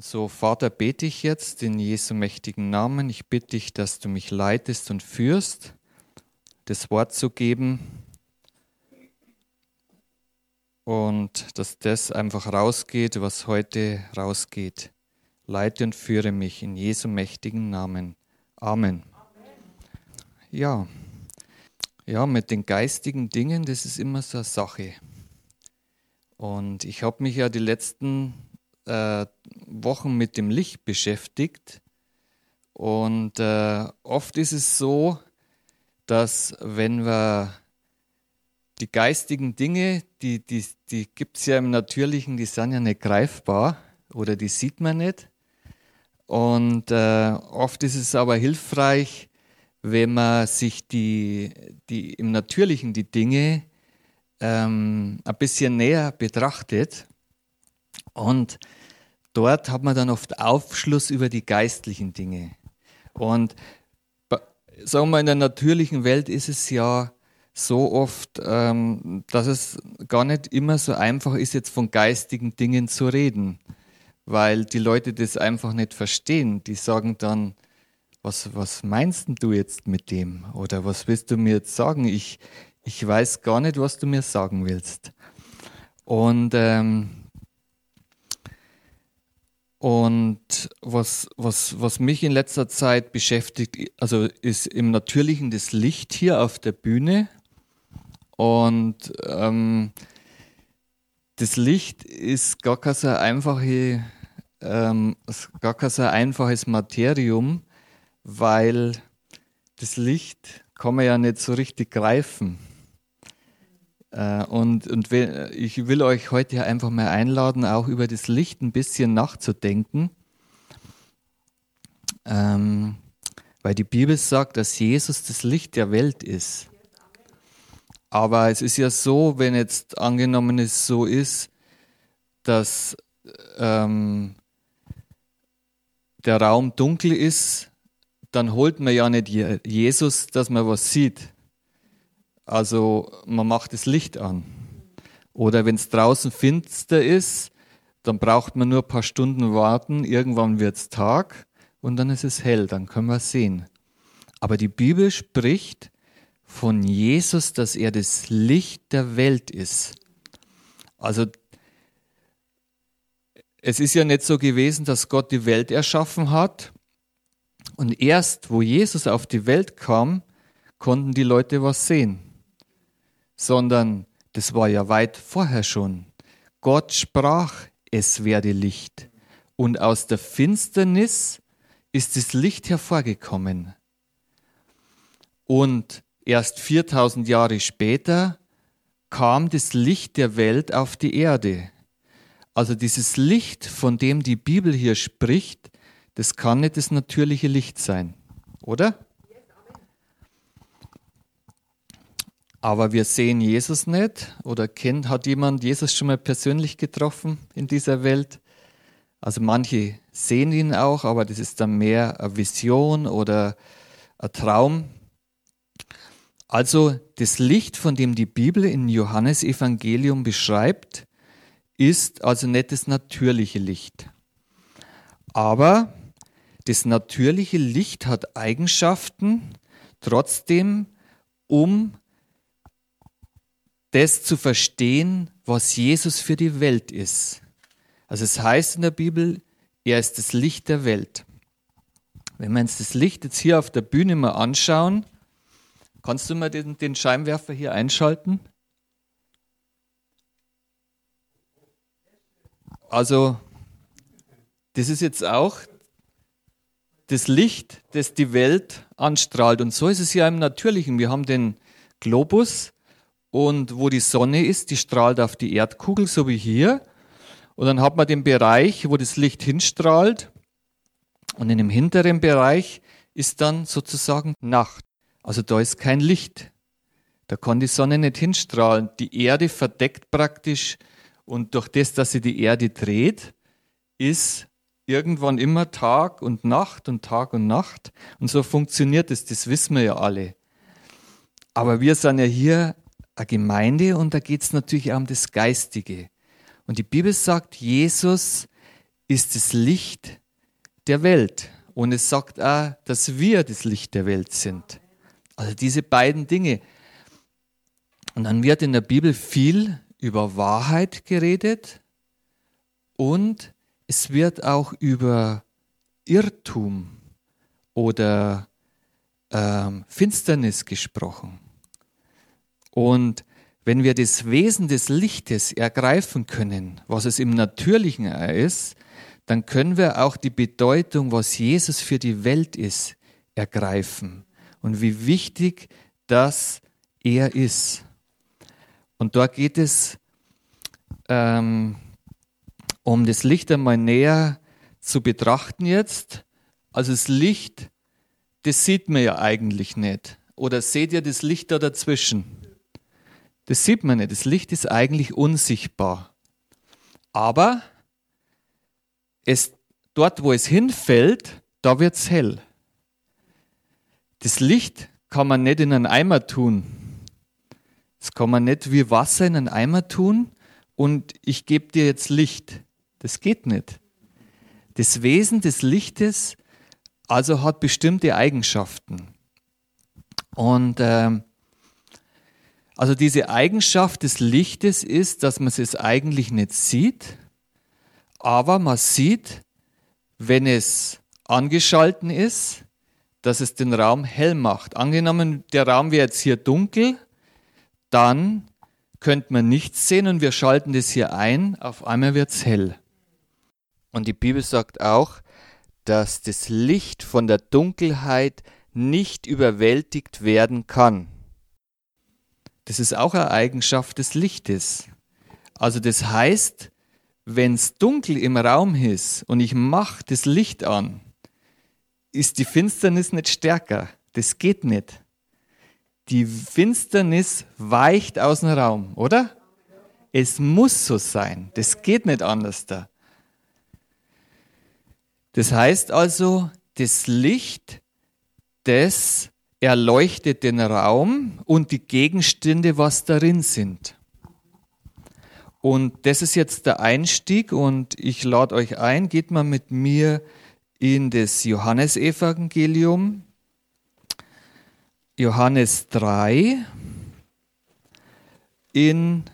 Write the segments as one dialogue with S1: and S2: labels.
S1: So, Vater, bete ich jetzt in Jesu mächtigen Namen. Ich bitte dich, dass du mich leitest und führst, das Wort zu geben und dass das einfach rausgeht, was heute rausgeht. Leite und führe mich in Jesu mächtigen Namen. Amen. Ja, ja, mit den geistigen Dingen, das ist immer so eine Sache. Und ich habe mich ja die letzten äh, Wochen mit dem Licht beschäftigt. Und äh, oft ist es so, dass wenn wir die geistigen Dinge, die, die, die gibt es ja im Natürlichen, die sind ja nicht greifbar oder die sieht man nicht. Und äh, oft ist es aber hilfreich, wenn man sich die, die im Natürlichen die Dinge ähm, ein bisschen näher betrachtet. Und dort hat man dann oft Aufschluss über die geistlichen Dinge. Und sagen wir, in der natürlichen Welt ist es ja so oft, ähm, dass es gar nicht immer so einfach ist, jetzt von geistigen Dingen zu reden, weil die Leute das einfach nicht verstehen. Die sagen dann, was, was meinst du jetzt mit dem? Oder was willst du mir jetzt sagen? Ich, ich weiß gar nicht, was du mir sagen willst. Und ähm, und was, was, was mich in letzter Zeit beschäftigt, also ist im Natürlichen das Licht hier auf der Bühne. Und ähm, das Licht ist gar kein so, einfache, ähm, gar kein so einfaches Materium, weil das Licht kann man ja nicht so richtig greifen. Äh, und, und ich will euch heute einfach mal einladen, auch über das Licht ein bisschen nachzudenken. Ähm, weil die Bibel sagt, dass Jesus das Licht der Welt ist. Aber es ist ja so, wenn jetzt angenommen es so ist, dass ähm, der Raum dunkel ist, dann holt man ja nicht Jesus, dass man was sieht. Also man macht das Licht an. Oder wenn es draußen finster ist, dann braucht man nur ein paar Stunden warten, irgendwann wird es Tag und dann ist es hell, dann können wir sehen. Aber die Bibel spricht von Jesus, dass er das Licht der Welt ist. Also es ist ja nicht so gewesen, dass Gott die Welt erschaffen hat und erst wo Jesus auf die Welt kam, konnten die Leute was sehen sondern das war ja weit vorher schon. Gott sprach, es werde Licht. Und aus der Finsternis ist das Licht hervorgekommen. Und erst 4000 Jahre später kam das Licht der Welt auf die Erde. Also dieses Licht, von dem die Bibel hier spricht, das kann nicht das natürliche Licht sein, oder? Aber wir sehen Jesus nicht oder kennt, hat jemand Jesus schon mal persönlich getroffen in dieser Welt? Also manche sehen ihn auch, aber das ist dann mehr eine Vision oder ein Traum. Also das Licht, von dem die Bibel in Johannes Evangelium beschreibt, ist also nicht das natürliche Licht. Aber das natürliche Licht hat Eigenschaften trotzdem, um das zu verstehen, was Jesus für die Welt ist. Also es heißt in der Bibel, er ist das Licht der Welt. Wenn wir uns das Licht jetzt hier auf der Bühne mal anschauen, kannst du mal den, den Scheinwerfer hier einschalten? Also, das ist jetzt auch das Licht, das die Welt anstrahlt. Und so ist es ja im Natürlichen. Wir haben den Globus, und wo die Sonne ist, die strahlt auf die Erdkugel, so wie hier. Und dann hat man den Bereich, wo das Licht hinstrahlt. Und in dem hinteren Bereich ist dann sozusagen Nacht. Also da ist kein Licht. Da kann die Sonne nicht hinstrahlen. Die Erde verdeckt praktisch und durch das, dass sie die Erde dreht, ist irgendwann immer Tag und Nacht und Tag und Nacht. Und so funktioniert es, das wissen wir ja alle. Aber wir sind ja hier eine Gemeinde und da geht es natürlich auch um das Geistige. Und die Bibel sagt, Jesus ist das Licht der Welt. Und es sagt auch, dass wir das Licht der Welt sind. Also diese beiden Dinge. Und dann wird in der Bibel viel über Wahrheit geredet und es wird auch über Irrtum oder ähm, Finsternis gesprochen. Und wenn wir das Wesen des Lichtes ergreifen können, was es im Natürlichen ist, dann können wir auch die Bedeutung, was Jesus für die Welt ist, ergreifen und wie wichtig das er ist. Und da geht es ähm, um das Licht einmal näher zu betrachten jetzt. Also das Licht, das sieht man ja eigentlich nicht. Oder seht ihr das Licht da dazwischen? Das sieht man nicht. Das Licht ist eigentlich unsichtbar. Aber es, dort, wo es hinfällt, da wird es hell. Das Licht kann man nicht in einen Eimer tun. Das kann man nicht wie Wasser in einen Eimer tun und ich gebe dir jetzt Licht. Das geht nicht. Das Wesen des Lichtes also hat bestimmte Eigenschaften. Und ähm, also diese Eigenschaft des Lichtes ist, dass man es eigentlich nicht sieht, aber man sieht, wenn es angeschalten ist, dass es den Raum hell macht. Angenommen, der Raum wäre jetzt hier dunkel, dann könnte man nichts sehen und wir schalten das hier ein, auf einmal wird es hell. Und die Bibel sagt auch, dass das Licht von der Dunkelheit nicht überwältigt werden kann. Das ist auch eine Eigenschaft des Lichtes. Also das heißt, wenn es dunkel im Raum ist und ich mache das Licht an, ist die Finsternis nicht stärker. Das geht nicht. Die Finsternis weicht aus dem Raum, oder? Es muss so sein. Das geht nicht anders da. Das heißt also, das Licht, das erleuchtet den Raum und die Gegenstände, was darin sind. Und das ist jetzt der Einstieg und ich lade euch ein, geht mal mit mir in das Johannesevangelium, Johannes 3, in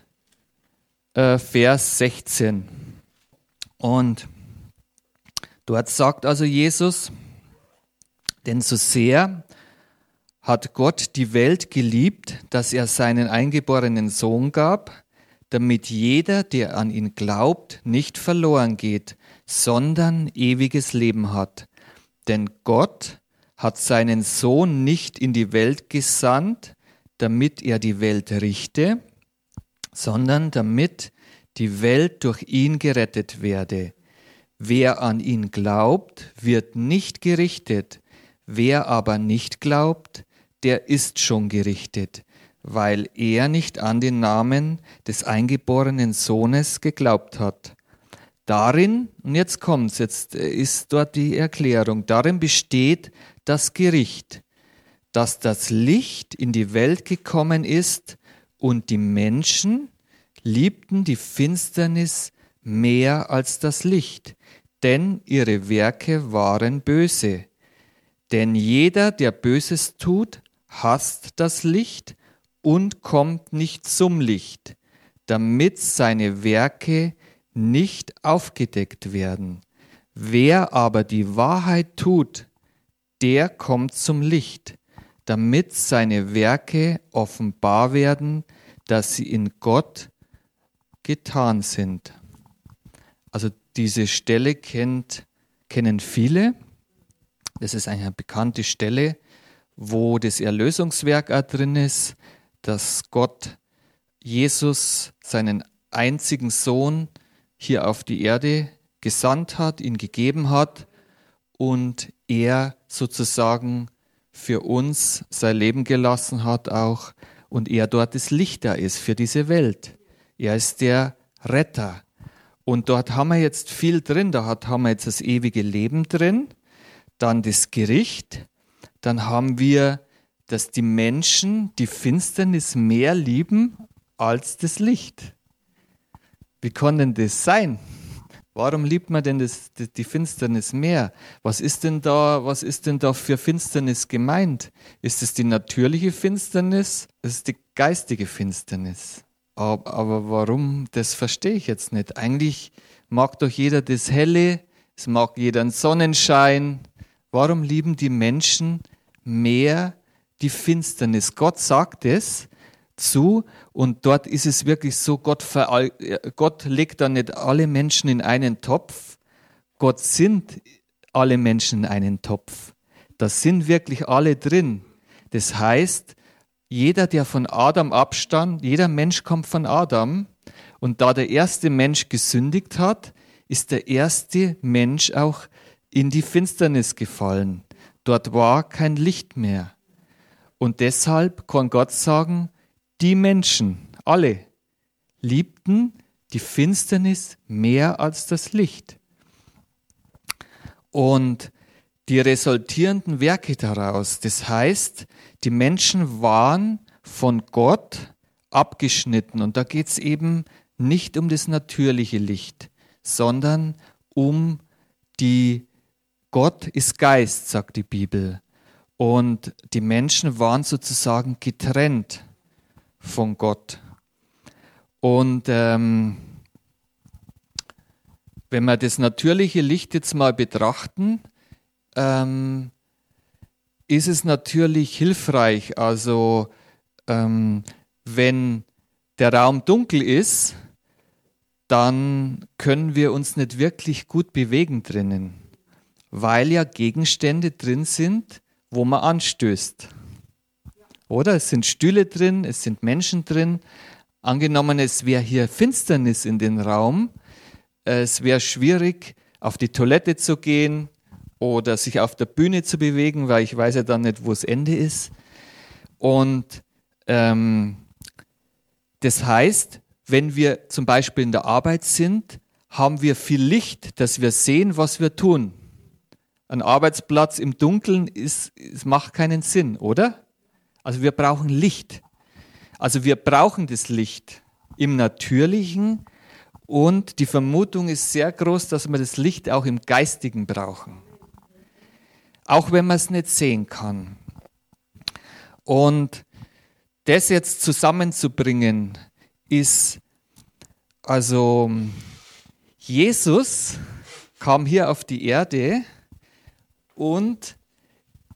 S1: äh, Vers 16. Und dort sagt also Jesus, denn so sehr hat Gott die Welt geliebt, dass er seinen eingeborenen Sohn gab, damit jeder, der an ihn glaubt, nicht verloren geht, sondern ewiges Leben hat. Denn Gott hat seinen Sohn nicht in die Welt gesandt, damit er die Welt richte, sondern damit die Welt durch ihn gerettet werde. Wer an ihn glaubt, wird nicht gerichtet, wer aber nicht glaubt, der ist schon gerichtet, weil er nicht an den Namen des eingeborenen Sohnes geglaubt hat. Darin, und jetzt kommt's, jetzt ist dort die Erklärung, darin besteht das Gericht, dass das Licht in die Welt gekommen ist und die Menschen liebten die Finsternis mehr als das Licht, denn ihre Werke waren böse. Denn jeder, der Böses tut, hasst das Licht und kommt nicht zum Licht, damit seine Werke nicht aufgedeckt werden. Wer aber die Wahrheit tut, der kommt zum Licht, damit seine Werke offenbar werden, dass sie in Gott getan sind. Also diese Stelle kennt, kennen viele. Das ist eine bekannte Stelle, wo das Erlösungswerk auch drin ist dass Gott Jesus, seinen einzigen Sohn, hier auf die Erde gesandt hat, ihn gegeben hat und er sozusagen für uns sein Leben gelassen hat auch und er dort das Licht da ist für diese Welt. Er ist der Retter. Und dort haben wir jetzt viel drin. Da haben wir jetzt das ewige Leben drin, dann das Gericht, dann haben wir dass die Menschen die Finsternis mehr lieben als das Licht. Wie kann denn das sein? Warum liebt man denn das, die Finsternis mehr? Was ist denn da, was ist denn da für Finsternis gemeint? Ist es die natürliche Finsternis? Ist es die geistige Finsternis? Aber, warum? Das verstehe ich jetzt nicht. Eigentlich mag doch jeder das Helle, es mag jeder einen Sonnenschein. Warum lieben die Menschen mehr die Finsternis? Gott sagt es zu und dort ist es wirklich so, Gott, Gott legt da nicht alle Menschen in einen Topf, Gott sind alle Menschen in einen Topf. Da sind wirklich alle drin. Das heißt, jeder, der von Adam abstand, jeder Mensch kommt von Adam und da der erste Mensch gesündigt hat, ist der erste Mensch auch in die Finsternis gefallen. Dort war kein Licht mehr. Und deshalb kann Gott sagen, die Menschen, alle, liebten die Finsternis mehr als das Licht. Und die resultierenden Werke daraus, das heißt, die Menschen waren von Gott abgeschnitten. Und da geht es eben nicht um das natürliche Licht, sondern um die Gott ist Geist, sagt die Bibel. Und die Menschen waren sozusagen getrennt von Gott. Und ähm, wenn wir das natürliche Licht jetzt mal betrachten, ähm, ist es natürlich hilfreich. Also ähm, wenn der Raum dunkel ist, dann können wir uns nicht wirklich gut bewegen drinnen, weil ja Gegenstände drin sind, wo man anstößt. Oder es sind Stühle drin, es sind Menschen drin. Angenommen, es wäre hier Finsternis in den Raum, es wäre schwierig, auf die Toilette zu gehen oder sich auf der Bühne zu bewegen, weil ich weiß ja dann nicht, wo das Ende ist. Und ähm, das heißt, wenn wir zum Beispiel in der Arbeit sind, haben wir viel Licht, dass wir sehen, was wir tun. Ein Arbeitsplatz im Dunkeln ist, es macht keinen Sinn, oder? Also wir brauchen Licht. Also wir brauchen das Licht im Natürlichen und die Vermutung ist sehr groß, dass wir das Licht auch im Geistigen brauchen. Auch wenn man es nicht sehen kann. Und das jetzt zusammenzubringen, ist also Jesus kam hier auf die Erde und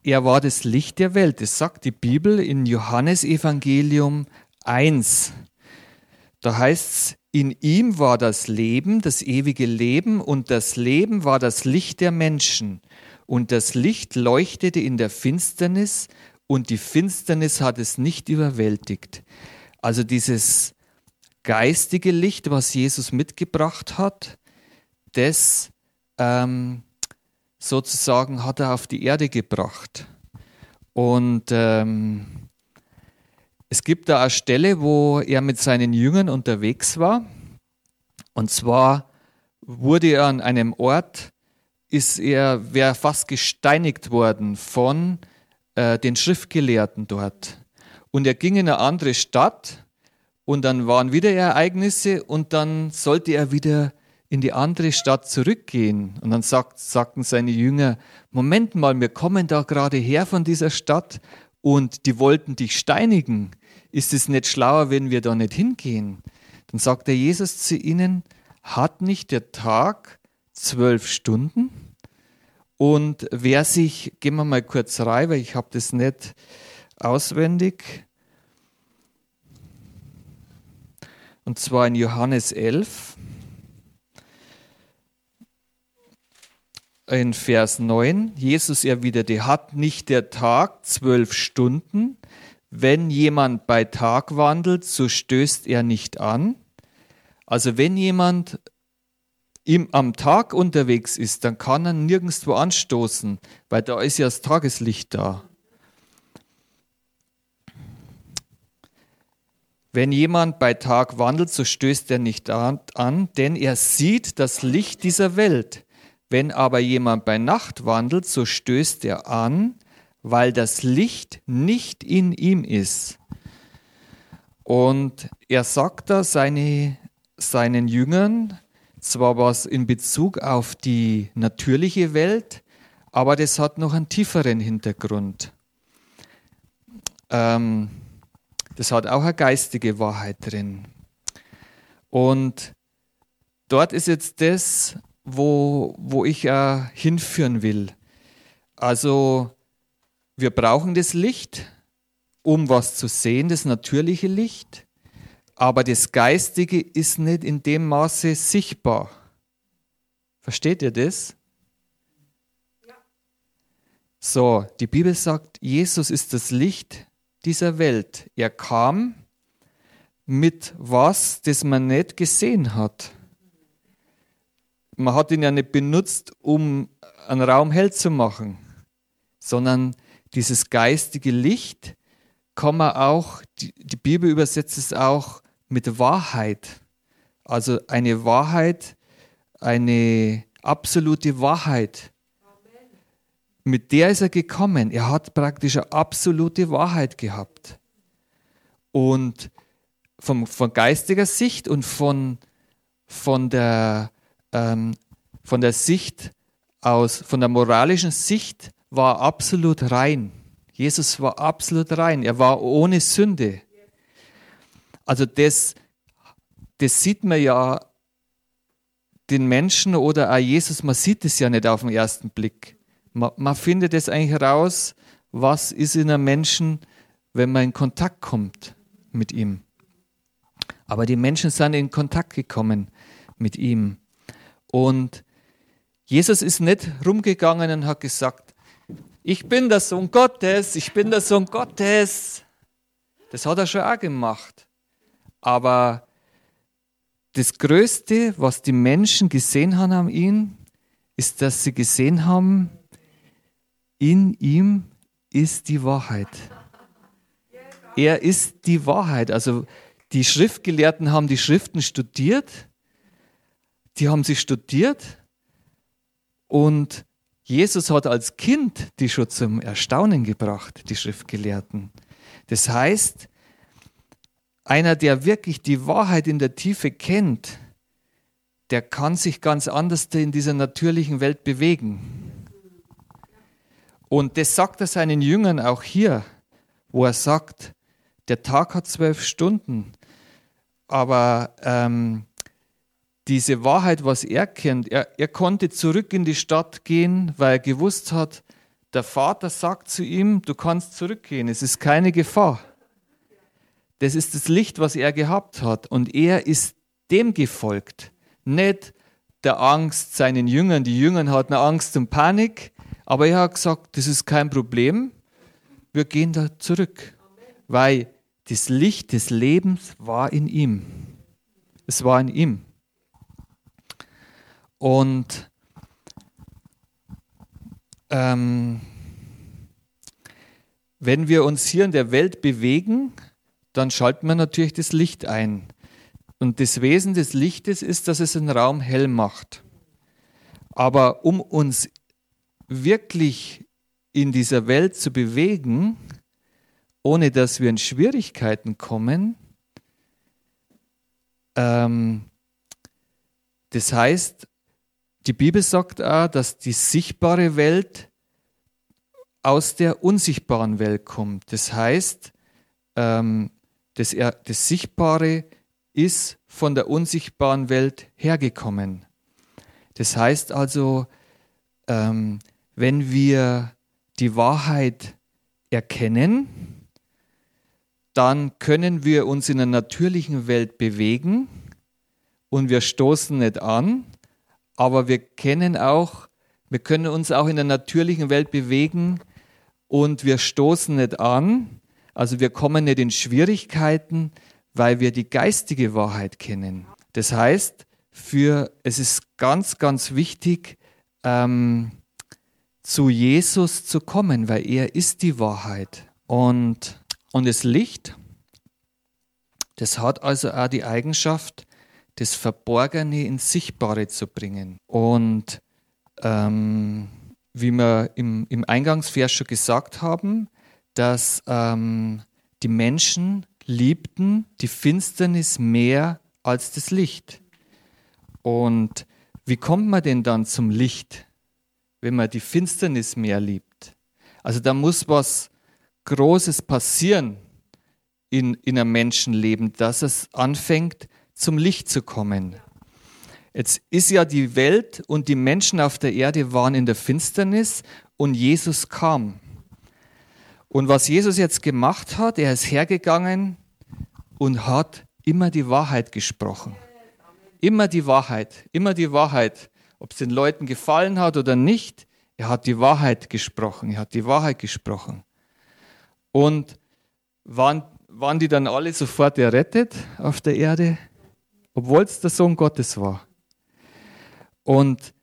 S1: er war das Licht der Welt. Das sagt die Bibel in Johannesevangelium 1. Da heißt es, in ihm war das Leben, das ewige Leben, und das Leben war das Licht der Menschen. Und das Licht leuchtete in der Finsternis, und die Finsternis hat es nicht überwältigt. Also dieses geistige Licht, was Jesus mitgebracht hat, das ähm, sozusagen hat er auf die Erde gebracht. Und ähm, es gibt da eine Stelle, wo er mit seinen Jüngern unterwegs war. Und zwar wurde er an einem Ort, ist er, wäre fast gesteinigt worden von äh, den Schriftgelehrten dort. Und er ging in eine andere Stadt und dann waren wieder Ereignisse und dann sollte er wieder in die andere Stadt zurückgehen. Und dann sagt, sagten seine Jünger, Moment mal, wir kommen da gerade her von dieser Stadt und die wollten dich steinigen. Ist es nicht schlauer, wenn wir da nicht hingehen? Dann sagt der Jesus zu ihnen, hat nicht der Tag zwölf Stunden? Und wer sich, gehen wir mal kurz rein, weil ich habe das nicht auswendig. Und zwar in Johannes 11. in Vers 9, Jesus erwiderte, hat nicht der Tag zwölf Stunden? Wenn jemand bei Tag wandelt, so stößt er nicht an. Also wenn jemand im, am Tag unterwegs ist, dann kann er nirgendwo anstoßen, weil da ist ja das Tageslicht da. Wenn jemand bei Tag wandelt, so stößt er nicht an, an, denn er sieht das Licht dieser Welt. Wenn aber jemand bei Nacht wandelt, so stößt er an, weil das Licht nicht in ihm ist. Und er sagt da seine, seinen Jüngern, zwar was in Bezug auf die natürliche Welt, aber das hat noch einen tieferen Hintergrund. Ähm, das hat auch eine geistige Wahrheit drin. Und dort ist jetzt das, wo, wo ich äh, hinführen will. Also wir brauchen das Licht, um was zu sehen, das natürliche Licht, aber das Geistige ist nicht in dem Maße sichtbar. Versteht ihr das? So, die Bibel sagt, Jesus ist das Licht dieser Welt. Er kam mit was, das man nicht gesehen hat. Man hat ihn ja nicht benutzt, um einen Raum hell zu machen, sondern dieses geistige Licht kann man auch, die, die Bibel übersetzt es auch mit Wahrheit. Also eine Wahrheit, eine absolute Wahrheit. Mit der ist er gekommen. Er hat praktisch eine absolute Wahrheit gehabt. Und vom, von geistiger Sicht und von, von, der, ähm, von der Sicht aus, von der moralischen Sicht war absolut rein. Jesus war absolut rein. Er war ohne Sünde. Also das, das sieht man ja den Menschen oder auch Jesus, man sieht es ja nicht auf den ersten Blick. Man, man findet es eigentlich heraus, was ist in einem Menschen, wenn man in Kontakt kommt mit ihm. Aber die Menschen sind in Kontakt gekommen mit ihm. Und Jesus ist nicht rumgegangen und hat gesagt, ich bin der Sohn Gottes, ich bin der Sohn Gottes. Das hat er schon auch gemacht. Aber das Größte, was die Menschen gesehen haben an ihm, ist, dass sie gesehen haben, in ihm ist die Wahrheit. Er ist die Wahrheit. Also die Schriftgelehrten haben die Schriften studiert, die haben sie studiert und Jesus hat als Kind die schon zum Erstaunen gebracht, die Schriftgelehrten. Das heißt, einer, der wirklich die Wahrheit in der Tiefe kennt, der kann sich ganz anders in dieser natürlichen Welt bewegen. Und das sagt er seinen Jüngern auch hier, wo er sagt, der Tag hat zwölf Stunden, aber ähm, diese Wahrheit, was er kennt, er, er konnte zurück in die Stadt gehen, weil er gewusst hat, der Vater sagt zu ihm, du kannst zurückgehen, es ist keine Gefahr. Das ist das Licht, was er gehabt hat. Und er ist dem gefolgt. Nicht der Angst seinen Jüngern. Die Jünger hatten Angst und Panik. Aber er hat gesagt, das ist kein Problem. Wir gehen da zurück. Weil das Licht des Lebens war in ihm. Es war in ihm. Und ähm, wenn wir uns hier in der Welt bewegen, dann schalten wir natürlich das Licht ein. Und das Wesen des Lichtes ist, dass es den Raum hell macht. Aber um uns wirklich in dieser Welt zu bewegen, ohne dass wir in Schwierigkeiten kommen, ähm, das heißt, die Bibel sagt auch, dass die sichtbare Welt aus der unsichtbaren Welt kommt. Das heißt, ähm, das, das Sichtbare ist von der unsichtbaren Welt hergekommen. Das heißt also, ähm, wenn wir die Wahrheit erkennen, dann können wir uns in der natürlichen Welt bewegen und wir stoßen nicht an, aber wir kennen auch, wir können uns auch in der natürlichen Welt bewegen und wir stoßen nicht an, also wir kommen nicht in Schwierigkeiten, weil wir die geistige Wahrheit kennen. Das heißt, für, es ist ganz, ganz wichtig, ähm, zu Jesus zu kommen, weil er ist die Wahrheit. Und, und das Licht, das hat also auch die Eigenschaft, das Verborgene ins Sichtbare zu bringen. Und ähm, wie wir im, im Eingangsvers schon gesagt haben, dass ähm, die Menschen liebten die Finsternis mehr als das Licht. Und wie kommt man denn dann zum Licht, wenn man die Finsternis mehr liebt? Also da muss was Großes passieren in, in einem Menschenleben, dass es anfängt, zum Licht zu kommen. Jetzt ist ja die Welt und die Menschen auf der Erde waren in der Finsternis und Jesus kam. Und was Jesus jetzt gemacht hat, er ist hergegangen und hat immer die Wahrheit gesprochen. Immer die Wahrheit, immer die Wahrheit. Ob es den Leuten gefallen hat oder nicht, er hat die Wahrheit gesprochen. Er hat die Wahrheit gesprochen. Und waren, waren die dann alle sofort errettet auf der Erde, obwohl es der Sohn Gottes war? Und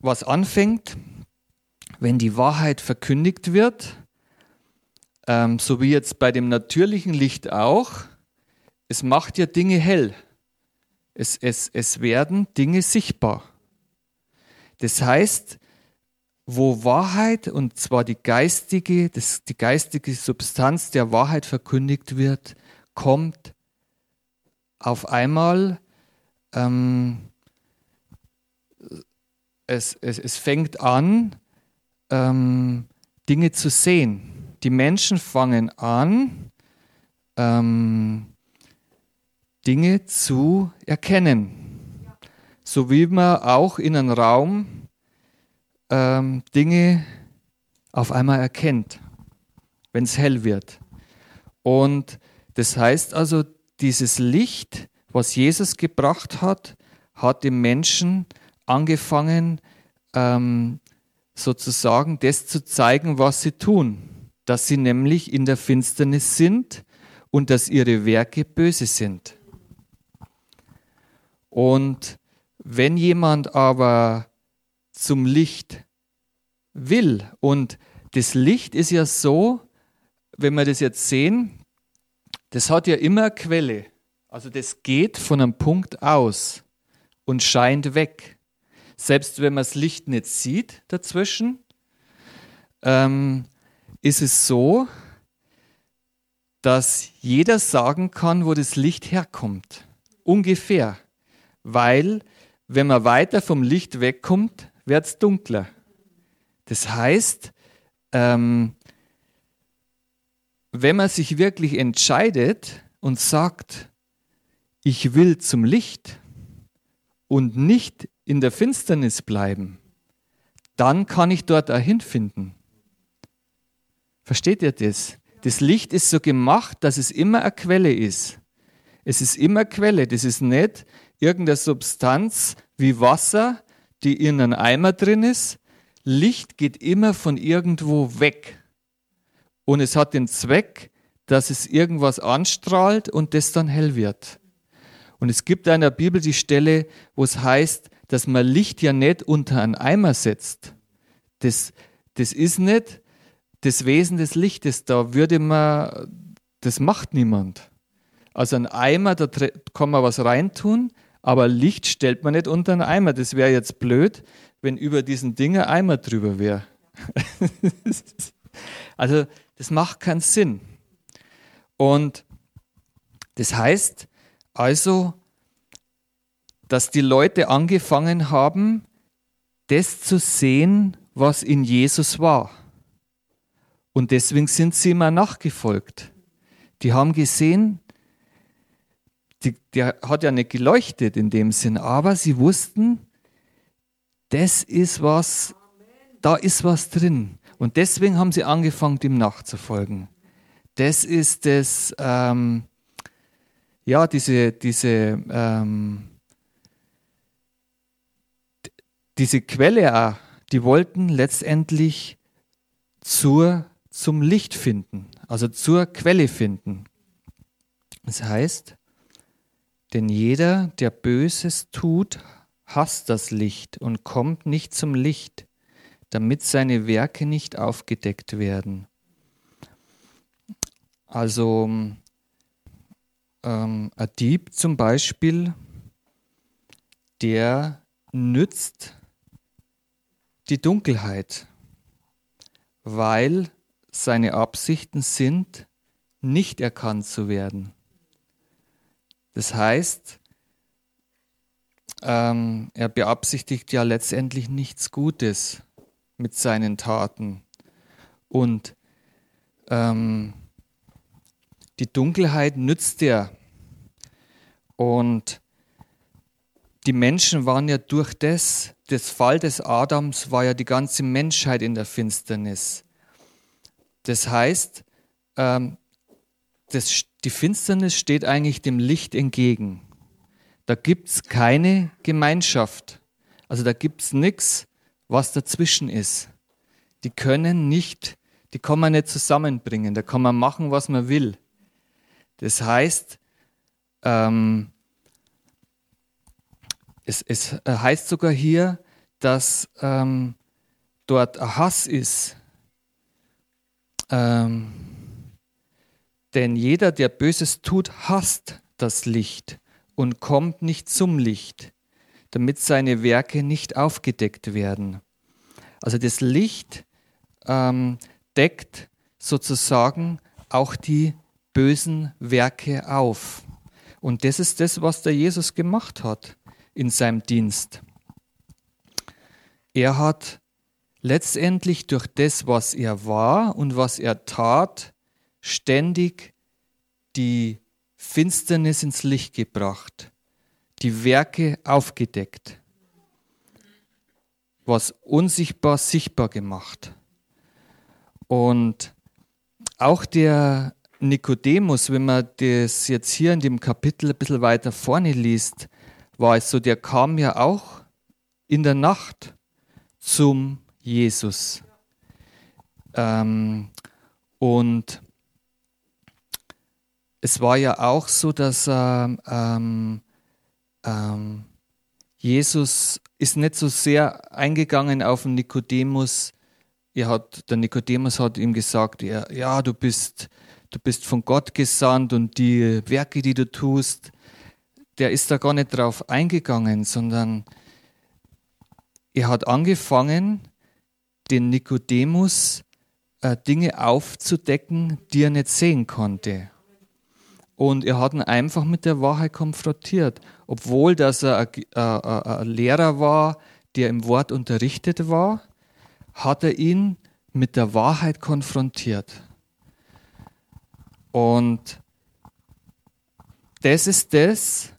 S1: was anfängt, wenn die Wahrheit verkündigt wird, ähm, so wie jetzt bei dem natürlichen Licht auch, es macht ja Dinge hell. Es, es, es werden Dinge sichtbar. Das heißt, wo Wahrheit, und zwar die geistige, das, die geistige Substanz der Wahrheit verkündigt wird, kommt auf einmal ähm, es, es, es fängt an, ähm, Dinge zu sehen. Die Menschen fangen an, ähm, Dinge zu erkennen. So wie man auch in einem Raum ähm, Dinge auf einmal erkennt, wenn es hell wird. Und das heißt also, dieses Licht, was Jesus gebracht hat, hat dem Menschen angefangen, ähm, sozusagen das zu zeigen, was sie tun. Dass sie nämlich in der Finsternis sind und dass ihre Werke böse sind. Und wenn jemand aber zum Licht will, und das Licht ist ja so, wenn wir das jetzt sehen, das hat ja immer eine Quelle. Also das geht von einem Punkt aus und scheint weg selbst wenn man das Licht nicht sieht dazwischen, ähm, ist es so, dass jeder sagen kann, wo das Licht herkommt. Ungefähr. Weil, wenn man weiter vom Licht wegkommt, wird es dunkler. Das heißt, ähm, wenn man sich wirklich entscheidet und sagt, ich will zum Licht und nicht in der Finsternis bleiben, dann kann ich dort dahin finden. Versteht ihr das? Das Licht ist so gemacht, dass es immer eine Quelle ist. Es ist immer Quelle. Das ist nicht irgendeine Substanz wie Wasser, die in einem Eimer drin ist. Licht geht immer von irgendwo weg. Und es hat den Zweck, dass es irgendwas anstrahlt und das dann hell wird. Und es gibt in der Bibel die Stelle, wo es heißt, dass man Licht ja nicht unter einen Eimer setzt. Das, das ist nicht das Wesen des Lichtes. Da würde man, das macht niemand. Also ein Eimer, da kann man was reintun, aber Licht stellt man nicht unter einen Eimer. Das wäre jetzt blöd, wenn über diesen Ding ein Eimer drüber wäre. also das macht keinen Sinn. Und das heißt also, dass die Leute angefangen haben, das zu sehen, was in Jesus war. Und deswegen sind sie immer nachgefolgt. Die haben gesehen, die, der hat ja nicht geleuchtet in dem Sinn, aber sie wussten, das ist was, da ist was drin. Und deswegen haben sie angefangen, ihm nachzufolgen. Das ist das, ähm, ja, diese, diese, ähm, diese Quelle auch, die wollten letztendlich zur, zum Licht finden, also zur Quelle finden. Das heißt, denn jeder, der Böses tut, hasst das Licht und kommt nicht zum Licht, damit seine Werke nicht aufgedeckt werden. Also ähm, ein Dieb zum Beispiel, der nützt die Dunkelheit, weil seine Absichten sind, nicht erkannt zu werden. Das heißt, ähm, er beabsichtigt ja letztendlich nichts Gutes mit seinen Taten. Und ähm, die Dunkelheit nützt er. Und die Menschen waren ja durch das, das Fall des Adams, war ja die ganze Menschheit in der Finsternis. Das heißt, ähm, das, die Finsternis steht eigentlich dem Licht entgegen. Da gibt es keine Gemeinschaft. Also da gibt es nichts, was dazwischen ist. Die können nicht, die kann man nicht zusammenbringen. Da kann man machen, was man will. Das heißt, ähm, es, es, heißt sogar hier, dass ähm, dort Hass ist. Ähm, denn jeder, der Böses tut, hasst das Licht und kommt nicht zum Licht, damit seine Werke nicht aufgedeckt werden. Also das Licht ähm, deckt sozusagen auch die bösen Werke auf. Und das ist das, was der Jesus gemacht hat in seinem Dienst. Er hat letztendlich durch das, was er war und was er tat, ständig die Finsternis ins Licht gebracht, die Werke aufgedeckt, was unsichtbar sichtbar gemacht. Und auch der Nikodemus, wenn man das jetzt hier in dem Kapitel ein bisschen weiter vorne liest, war es so, der kam ja auch in der Nacht zum Jesus. Ähm, und es war ja auch so, dass ähm, ähm, Jesus ist nicht so sehr eingegangen auf den Nikodemus. Er hat, der Nikodemus hat ihm gesagt, ja, ja, du bist, du bist von Gott gesandt und die Werke, die du tust, der ist da gar nicht drauf eingegangen, sondern er hat angefangen, den Nikodemus äh, Dinge aufzudecken, die er nicht sehen konnte. Und er hat ihn einfach mit der Wahrheit konfrontiert. Obwohl dass er ein Lehrer war, der im Wort unterrichtet war, hat er ihn mit der Wahrheit konfrontiert. Und das ist das,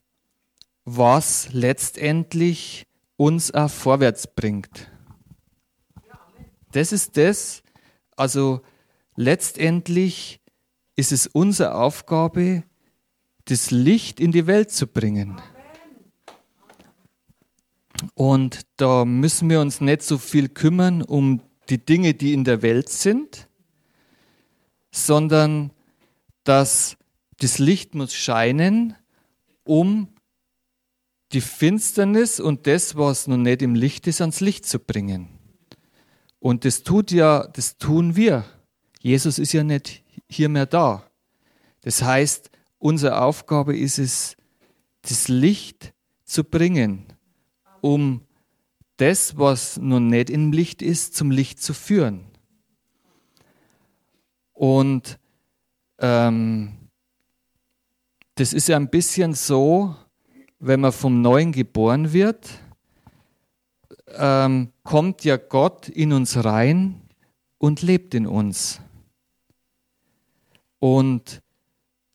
S1: was letztendlich uns auch vorwärts bringt. Das ist das, also letztendlich ist es unsere Aufgabe, das Licht in die Welt zu bringen. Und da müssen wir uns nicht so viel kümmern um die Dinge, die in der Welt sind, sondern dass das Licht muss scheinen, um die Finsternis und das, was noch nicht im Licht ist, ans Licht zu bringen. Und das tut ja, das tun wir. Jesus ist ja nicht hier mehr da. Das heißt, unsere Aufgabe ist es, das Licht zu bringen, um das, was nun nicht im Licht ist, zum Licht zu führen. Und ähm, das ist ja ein bisschen so, wenn man vom Neuen geboren wird, ähm, kommt ja Gott in uns rein und lebt in uns. Und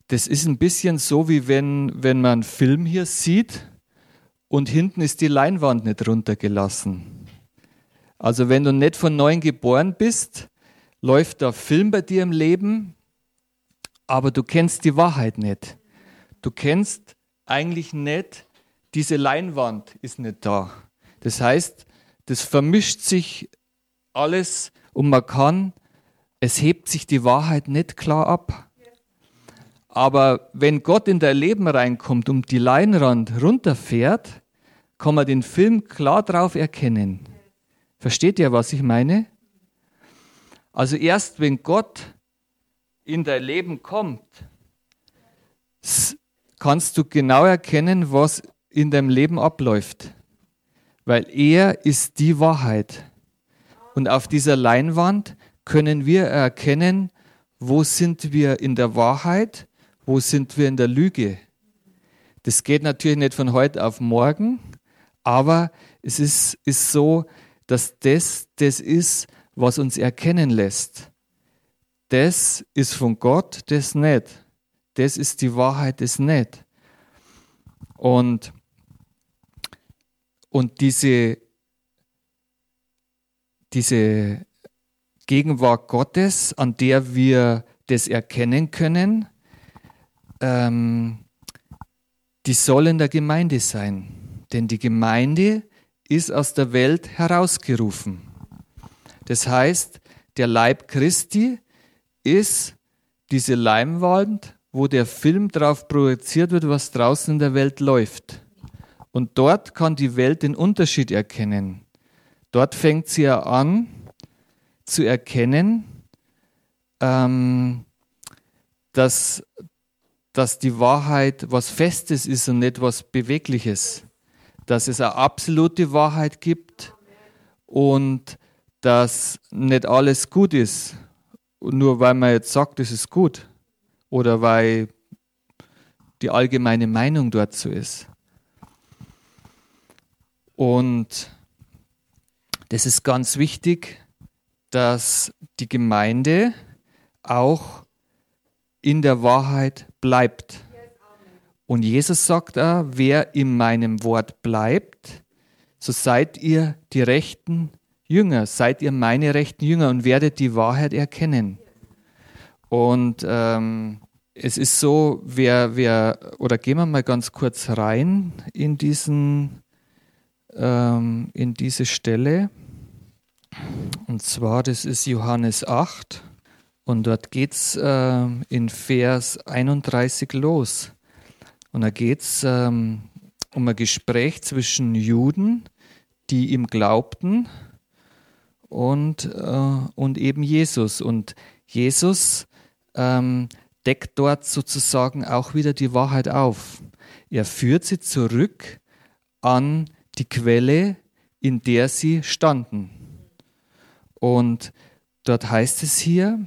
S1: das ist ein bisschen so, wie wenn, wenn man einen Film hier sieht und hinten ist die Leinwand nicht runtergelassen. Also wenn du nicht von neuem geboren bist, läuft der Film bei dir im Leben, aber du kennst die Wahrheit nicht. Du kennst eigentlich nicht, diese Leinwand ist nicht da. Das heißt, das vermischt sich alles und man kann es hebt sich die Wahrheit nicht klar ab. Aber wenn Gott in dein Leben reinkommt und die Leinwand runterfährt, kann man den Film klar drauf erkennen. Versteht ihr, was ich meine? Also erst wenn Gott in dein Leben kommt, kannst du genau erkennen, was in deinem Leben abläuft. Weil er ist die Wahrheit. Und auf dieser Leinwand können wir erkennen, wo sind wir in der Wahrheit, wo sind wir in der Lüge. Das geht natürlich nicht von heute auf morgen, Aber es ist, ist so, dass das das ist, was uns erkennen lässt. Das ist von Gott, das nicht. Das ist die Wahrheit, das nicht. Und, und diese, diese Gegenwart Gottes, an der wir das erkennen können, ähm, die soll in der Gemeinde sein. Denn die Gemeinde ist aus der Welt herausgerufen. Das heißt, der Leib Christi ist diese Leimwand, wo der Film drauf projiziert wird, was draußen in der Welt läuft. Und dort kann die Welt den Unterschied erkennen. Dort fängt sie ja an zu erkennen, ähm, dass, dass die Wahrheit was Festes ist und nicht was Bewegliches. Dass es eine absolute Wahrheit gibt und dass nicht alles gut ist. Nur weil man jetzt sagt, es ist gut. Oder weil die allgemeine Meinung dort so ist. Und das ist ganz wichtig, dass die Gemeinde auch in der Wahrheit bleibt. Und Jesus sagt auch, wer in meinem Wort bleibt, so seid ihr die rechten Jünger, seid ihr meine rechten Jünger und werdet die Wahrheit erkennen. Und ähm, es ist so, wer, wer, oder gehen wir mal ganz kurz rein in diesen, ähm, in diese Stelle. Und zwar, das ist Johannes 8. Und dort geht es äh, in Vers 31 los. Und da geht es ähm, um ein Gespräch zwischen Juden, die ihm glaubten, und, äh, und eben Jesus. Und Jesus ähm, deckt dort sozusagen auch wieder die Wahrheit auf. Er führt sie zurück an die Quelle, in der sie standen. Und dort heißt es hier,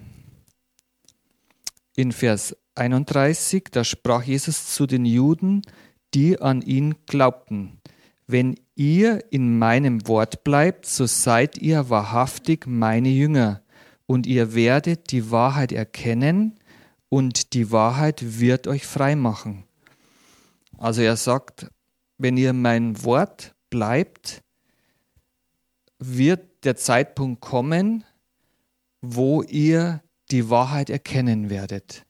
S1: in Vers 31, da sprach Jesus zu den Juden, die an ihn glaubten. Wenn ihr in meinem Wort bleibt, so seid ihr wahrhaftig meine Jünger, und ihr werdet die Wahrheit erkennen, und die Wahrheit wird euch frei machen. Also er sagt, wenn ihr mein Wort bleibt, wird der Zeitpunkt kommen, wo ihr die Wahrheit erkennen werdet.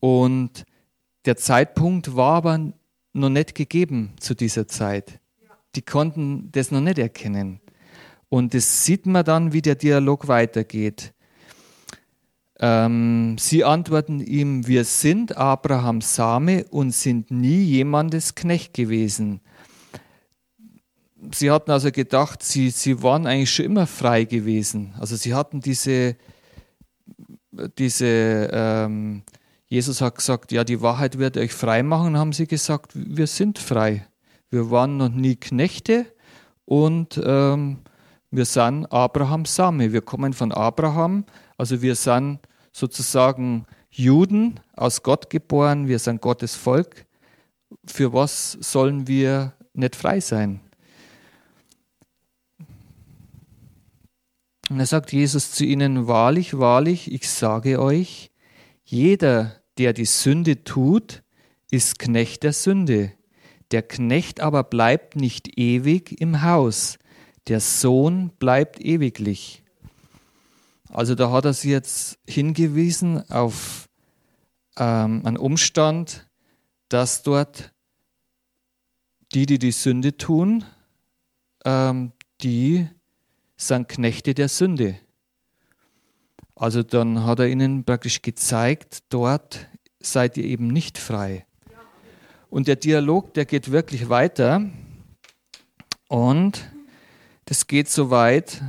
S1: Und der Zeitpunkt war aber noch nicht gegeben zu dieser Zeit. Die konnten das noch nicht erkennen. Und das sieht man dann, wie der Dialog weitergeht. Ähm, sie antworten ihm, wir sind Abrahams Same und sind nie jemandes Knecht gewesen. Sie hatten also gedacht, sie, sie waren eigentlich schon immer frei gewesen. Also sie hatten diese diese, ähm, Jesus hat gesagt, ja, die Wahrheit wird euch frei machen, haben sie gesagt, wir sind frei. Wir waren noch nie Knechte und ähm, wir sind Abrahams Same. Wir kommen von Abraham, also wir sind sozusagen Juden, aus Gott geboren, wir sind Gottes Volk. Für was sollen wir nicht frei sein? Und da sagt Jesus zu ihnen, wahrlich, wahrlich, ich sage euch, jeder, der die Sünde tut, ist Knecht der Sünde. Der Knecht aber bleibt nicht ewig im Haus, der Sohn bleibt ewiglich. Also da hat er sie jetzt hingewiesen auf ähm, einen Umstand, dass dort die, die die Sünde tun, ähm, die sind Knechte der Sünde. Also dann hat er ihnen praktisch gezeigt, dort seid ihr eben nicht frei. Und der Dialog, der geht wirklich weiter. Und das geht so weit,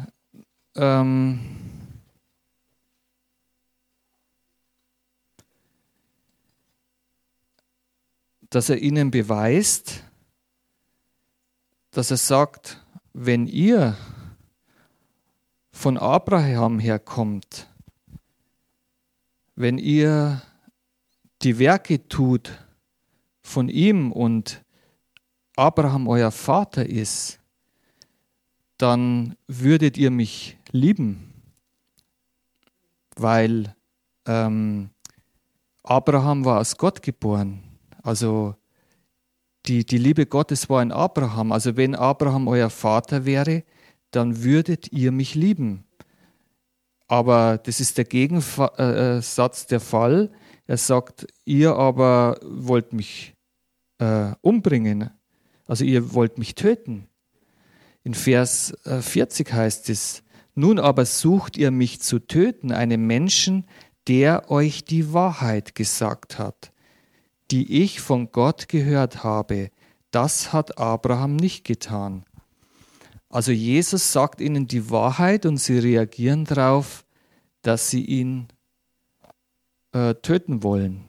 S1: ähm, dass er ihnen beweist, dass er sagt, wenn ihr von Abraham herkommt, wenn ihr die Werke tut von ihm und Abraham euer Vater ist, dann würdet ihr mich lieben, weil ähm, Abraham war aus Gott geboren. Also die, die Liebe Gottes war in Abraham. Also wenn Abraham euer Vater wäre, dann würdet ihr mich lieben. Aber das ist der Gegensatz der Fall. Er sagt, ihr aber wollt mich äh, umbringen. Also ihr wollt mich töten. In Vers 40 äh, heißt es, nun aber sucht ihr mich zu töten, einen Menschen, der euch die Wahrheit gesagt hat, die ich von Gott gehört habe. Das hat Abraham nicht getan. Also Jesus sagt ihnen die Wahrheit und sie reagieren darauf, dass sie ihn äh, töten wollen.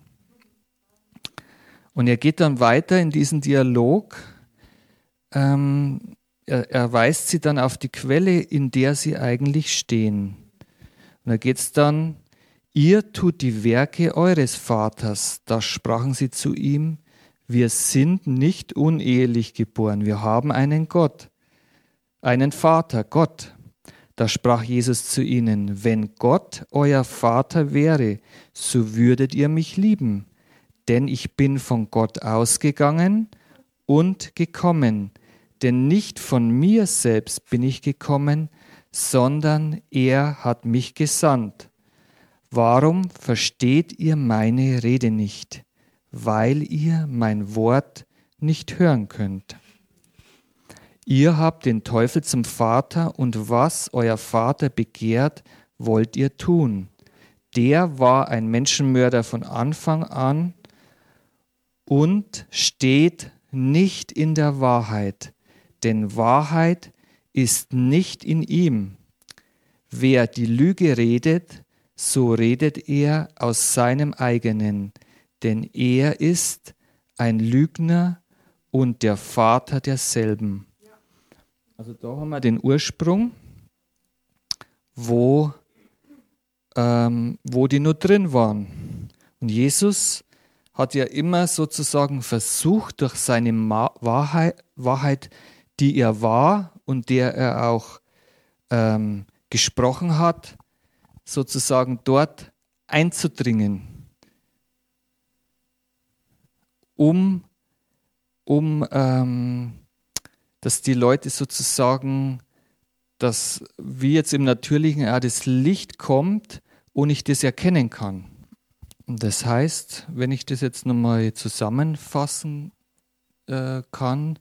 S1: Und er geht dann weiter in diesen Dialog. Ähm, er, er weist sie dann auf die Quelle, in der sie eigentlich stehen. Und da geht es dann, ihr tut die Werke eures Vaters. Da sprachen sie zu ihm, wir sind nicht unehelich geboren, wir haben einen Gott, einen Vater, Gott. Da sprach Jesus zu ihnen, wenn Gott euer Vater wäre, so würdet ihr mich lieben, denn ich bin von Gott ausgegangen und gekommen, denn nicht von mir selbst bin ich gekommen, sondern er hat mich gesandt. Warum versteht ihr meine Rede nicht? Weil ihr mein Wort nicht hören könnt. Ihr habt den Teufel zum Vater und was euer Vater begehrt, wollt ihr tun. Der war ein Menschenmörder von Anfang an und steht nicht in der Wahrheit, denn Wahrheit ist nicht in ihm. Wer die Lüge redet, so redet er aus seinem eigenen, denn er ist ein Lügner und der Vater derselben. Also da haben wir den Ursprung, wo, ähm, wo die nur drin waren. Und Jesus hat ja immer sozusagen versucht, durch seine Wahrheit, Wahrheit die er war und der er auch ähm, gesprochen hat, sozusagen dort einzudringen, um, um ähm, dass die Leute sozusagen, dass wie jetzt im Natürlichen auch das Licht kommt und ich das erkennen kann. Und das heißt, wenn ich das jetzt nochmal zusammenfassen äh, kann,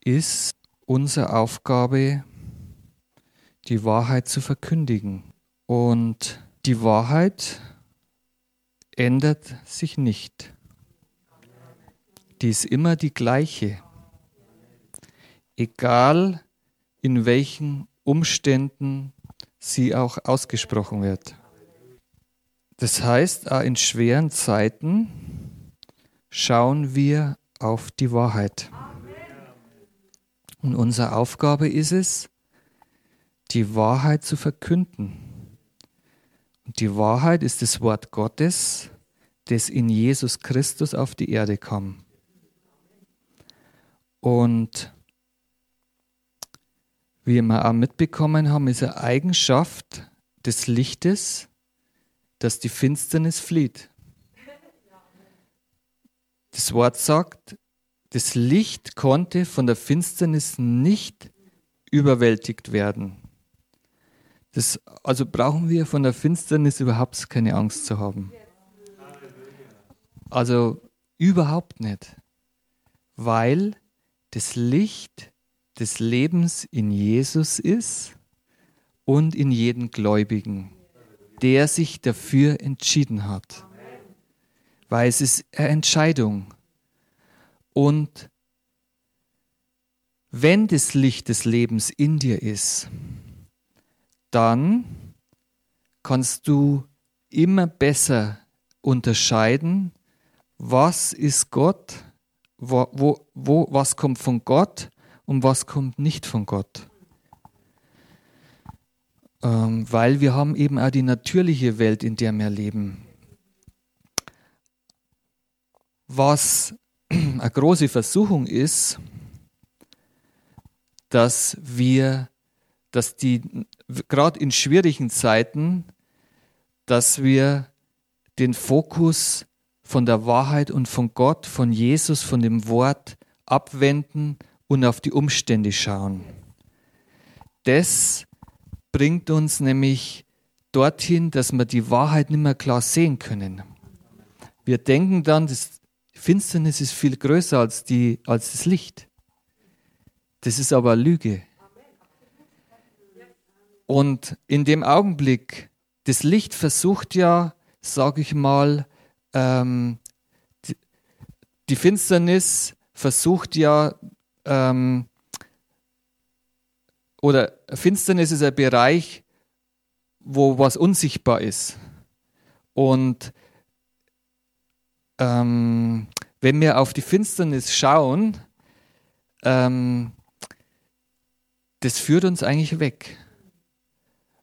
S1: ist unsere Aufgabe, die Wahrheit zu verkündigen. Und die Wahrheit ändert sich nicht. Die ist immer die gleiche egal in welchen Umständen sie auch ausgesprochen wird. Das heißt, auch in schweren Zeiten schauen wir auf die Wahrheit. Und unsere Aufgabe ist es, die Wahrheit zu verkünden. Und die Wahrheit ist das Wort Gottes, das in Jesus Christus auf die Erde kam. Und wie wir auch mitbekommen haben, ist eine Eigenschaft des Lichtes, dass die Finsternis flieht. Das Wort sagt, das Licht konnte von der Finsternis nicht überwältigt werden. Das, also brauchen wir von der Finsternis überhaupt keine Angst zu haben. Also überhaupt nicht. Weil das Licht des Lebens in Jesus ist und in jeden Gläubigen, der sich dafür entschieden hat. Weil es ist eine Entscheidung. Und wenn das Licht des Lebens in dir ist, dann kannst du immer besser unterscheiden, was ist Gott, wo, wo, wo, was kommt von Gott und was kommt nicht von Gott. Ähm, weil wir haben eben auch die natürliche Welt, in der wir leben. Was eine große Versuchung ist, dass wir, dass die, gerade in schwierigen Zeiten, dass wir den Fokus von der Wahrheit und von Gott, von Jesus, von dem Wort abwenden und auf die Umstände schauen. Das bringt uns nämlich dorthin, dass wir die Wahrheit nicht mehr klar sehen können. Wir denken dann, das Finsternis ist viel größer als, die, als das Licht. Das ist aber Lüge. Und in dem Augenblick, das Licht versucht ja, sage ich mal, ähm, die, die, Finsternis versucht ja, ähm, oder Finsternis ist ein Bereich, wo was unsichtbar ist. Und ähm, wenn wir auf die Finsternis schauen, ähm, das führt uns eigentlich weg.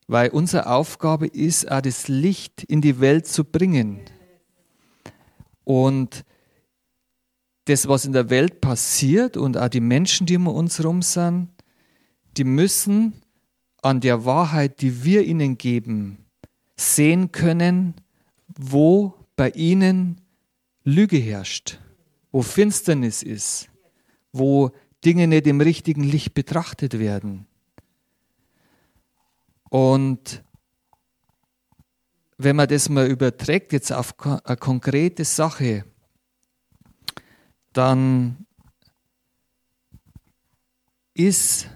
S1: Weil unsere Aufgabe ist, auch das Licht in die Welt zu bringen. Und das, was in der Welt passiert und auch die Menschen, die um uns herum sind, die müssen an der Wahrheit, die wir ihnen geben, sehen können, wo bei ihnen Lüge herrscht, wo Finsternis ist, wo Dinge nicht im richtigen Licht betrachtet werden. Und wenn man das mal überträgt jetzt auf eine konkrete Sache, dann ist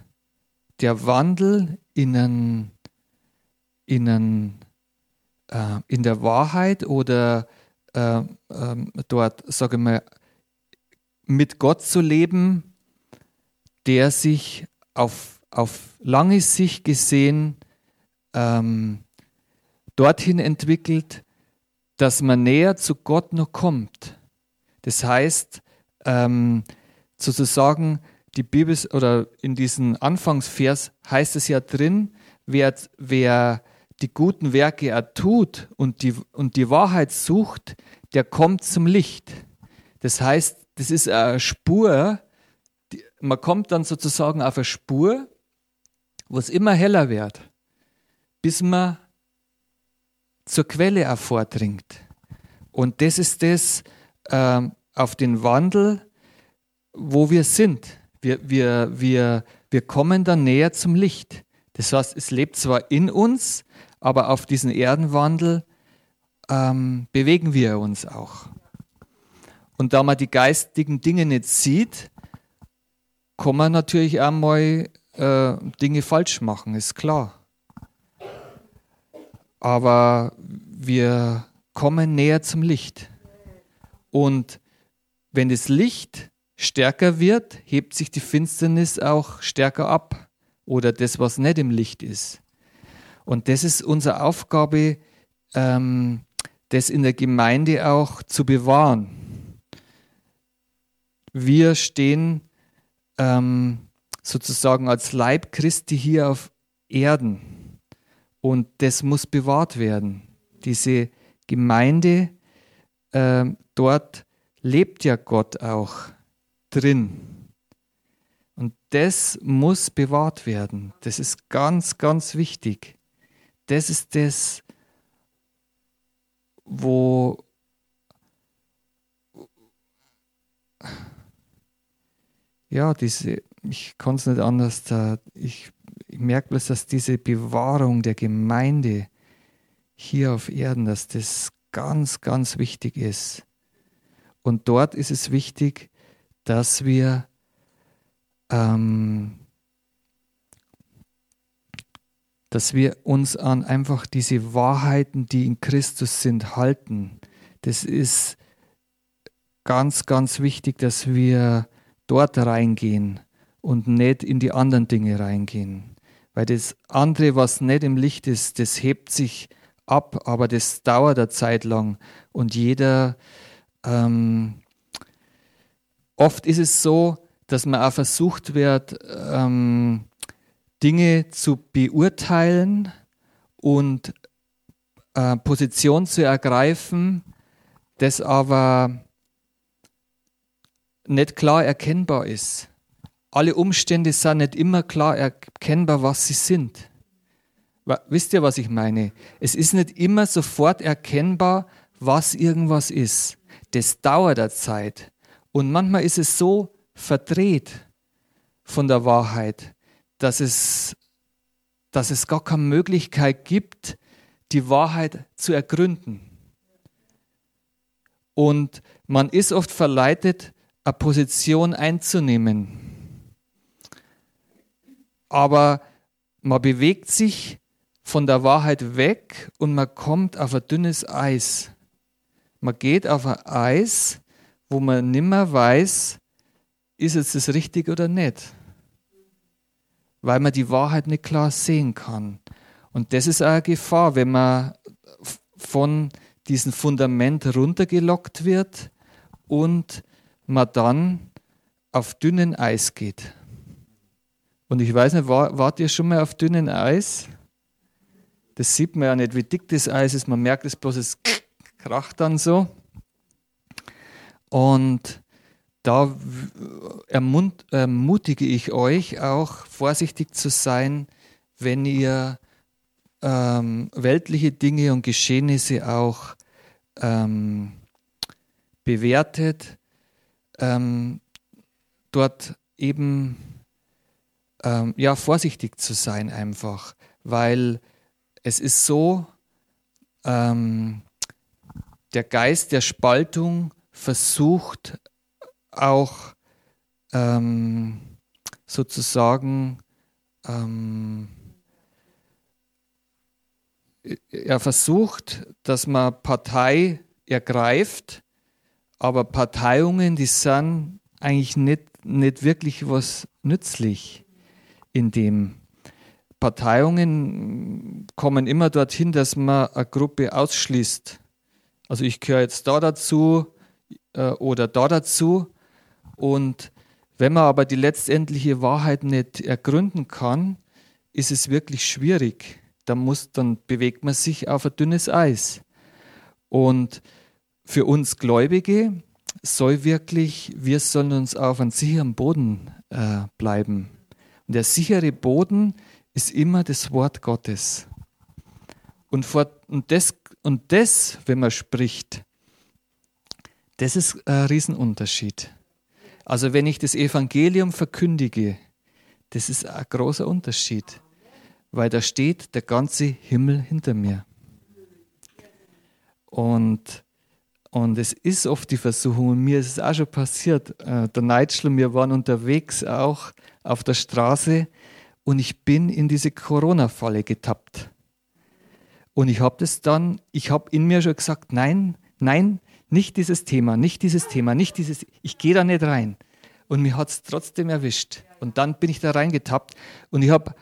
S1: der Wandel in, einen, in, einen, äh, in der Wahrheit oder äh, äh, dort, sage ich mal, mit Gott zu leben, der sich auf, auf lange Sicht gesehen ähm, dorthin entwickelt, dass man näher zu Gott noch kommt. Das heißt, ähm, sozusagen, die Bibel oder in diesem Anfangsvers heißt es ja drin, wer, wer die guten Werke er tut und die, und die Wahrheit sucht, der kommt zum Licht. Das heißt, das ist eine Spur, die, man kommt dann sozusagen auf eine Spur, wo es immer heller wird, bis man zur Quelle auch vordringt. Und das ist das äh, auf den Wandel, wo wir sind. Wir, wir, wir, wir kommen dann näher zum Licht. Das heißt, es lebt zwar in uns, aber auf diesen Erdenwandel ähm, bewegen wir uns auch. Und da man die geistigen Dinge nicht sieht, kann man natürlich auch mal äh, Dinge falsch machen, ist klar. Aber wir kommen näher zum Licht. Und wenn das Licht stärker wird, hebt sich die Finsternis auch stärker ab. Oder das, was nicht im Licht ist. Und das ist unsere Aufgabe, ähm, das in der Gemeinde auch zu bewahren. Wir stehen ähm, sozusagen als Leib Christi hier auf Erden und das muss bewahrt werden. Diese Gemeinde, äh, dort lebt ja Gott auch drin. Und das muss bewahrt werden. Das ist ganz, ganz wichtig. Das ist das, wo ja, diese, ich kann es nicht anders, da, ich, ich merke bloß, dass diese Bewahrung der Gemeinde hier auf Erden, dass das ganz, ganz wichtig ist. Und dort ist es wichtig, dass wir ähm, dass wir uns an einfach diese Wahrheiten, die in Christus sind, halten. Das ist ganz, ganz wichtig, dass wir dort reingehen und nicht in die anderen Dinge reingehen. Weil das andere, was nicht im Licht ist, das hebt sich ab, aber das dauert eine Zeit lang. Und jeder, ähm, oft ist es so, dass man auch versucht wird, ähm, Dinge zu beurteilen und äh, Position zu ergreifen, das aber nicht klar erkennbar ist. Alle Umstände sind nicht immer klar erkennbar, was sie sind. Wisst ihr, was ich meine? Es ist nicht immer sofort erkennbar, was irgendwas ist. Das dauert der Zeit. Und manchmal ist es so verdreht von der Wahrheit, dass es, dass es gar keine Möglichkeit gibt, die Wahrheit zu ergründen. Und man ist oft verleitet, eine Position einzunehmen. Aber man bewegt sich von der Wahrheit weg und man kommt auf ein dünnes Eis. Man geht auf ein Eis, wo man nimmer weiß, ist es das richtig oder nicht. Weil man die Wahrheit nicht klar sehen kann. Und das ist eine Gefahr, wenn man von diesem Fundament runtergelockt wird und man dann auf dünnen Eis geht. Und ich weiß nicht, war, wart ihr schon mal auf dünnen Eis? Das sieht man ja nicht, wie dick das Eis ist. Man merkt es bloß, es kracht dann so. Und da ermutige ich euch auch, vorsichtig zu sein, wenn ihr ähm, weltliche Dinge und Geschehnisse auch ähm, bewertet, ähm, dort eben ähm, ja vorsichtig zu sein einfach, weil es ist so, ähm, der Geist der Spaltung versucht auch ähm, sozusagen, ähm, er versucht, dass man Partei ergreift, aber Parteiungen, die sind eigentlich nicht, nicht wirklich was nützlich in dem Parteiungen kommen immer dorthin, dass man eine Gruppe ausschließt. Also ich gehöre jetzt da dazu äh, oder da dazu. Und wenn man aber die letztendliche Wahrheit nicht ergründen kann, ist es wirklich schwierig. Da muss, dann bewegt man sich auf ein dünnes Eis. Und für uns Gläubige soll wirklich, wir sollen uns auf einem sicheren Boden äh, bleiben. Und der sichere Boden ist immer das Wort Gottes. Und, vor, und, das, und das, wenn man spricht, das ist ein Riesenunterschied. Also wenn ich das Evangelium verkündige, das ist ein großer Unterschied, weil da steht der ganze Himmel hinter mir. Und, und es ist oft die Versuchung, und mir ist es auch schon passiert, äh, der Neidschl, wir waren unterwegs auch auf der Straße und ich bin in diese Corona-Falle getappt. Und ich habe das dann, ich habe in mir schon gesagt, nein, nein, nicht dieses Thema, nicht dieses Thema, nicht dieses, ich gehe da nicht rein. Und mir hat es trotzdem erwischt. Und dann bin ich da reingetappt und ich habe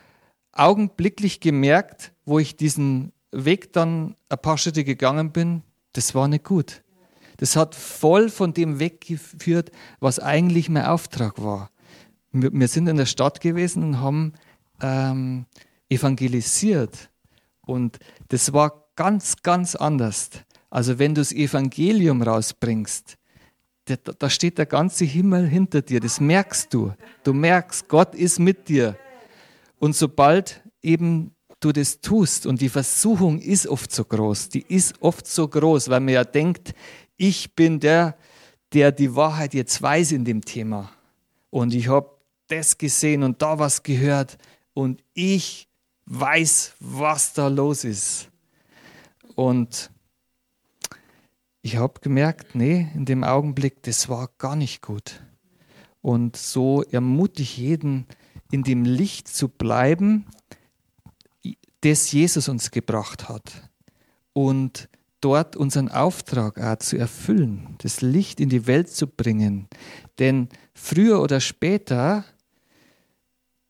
S1: augenblicklich gemerkt, wo ich diesen Weg dann ein paar Schritte gegangen bin, das war nicht gut. Das hat voll von dem weggeführt, was eigentlich mein Auftrag war. Wir sind in der Stadt gewesen und haben ähm, evangelisiert. Und das war ganz, ganz anders. Also wenn du das Evangelium rausbringst, da, da steht der ganze Himmel hinter dir, das merkst du. Du merkst, Gott ist mit dir. Und sobald eben du das tust, und die Versuchung ist oft so groß, die ist oft so groß, weil man ja denkt, ich bin der, der die Wahrheit jetzt weiß in dem Thema. Und ich habe das gesehen und da was gehört und ich weiß, was da los ist. Und ich habe gemerkt, nee, in dem Augenblick, das war gar nicht gut. Und so ermutige ich jeden, in dem Licht zu bleiben, das Jesus uns gebracht hat. Und dort unseren Auftrag auch zu erfüllen, das Licht in die Welt zu bringen. Denn früher oder später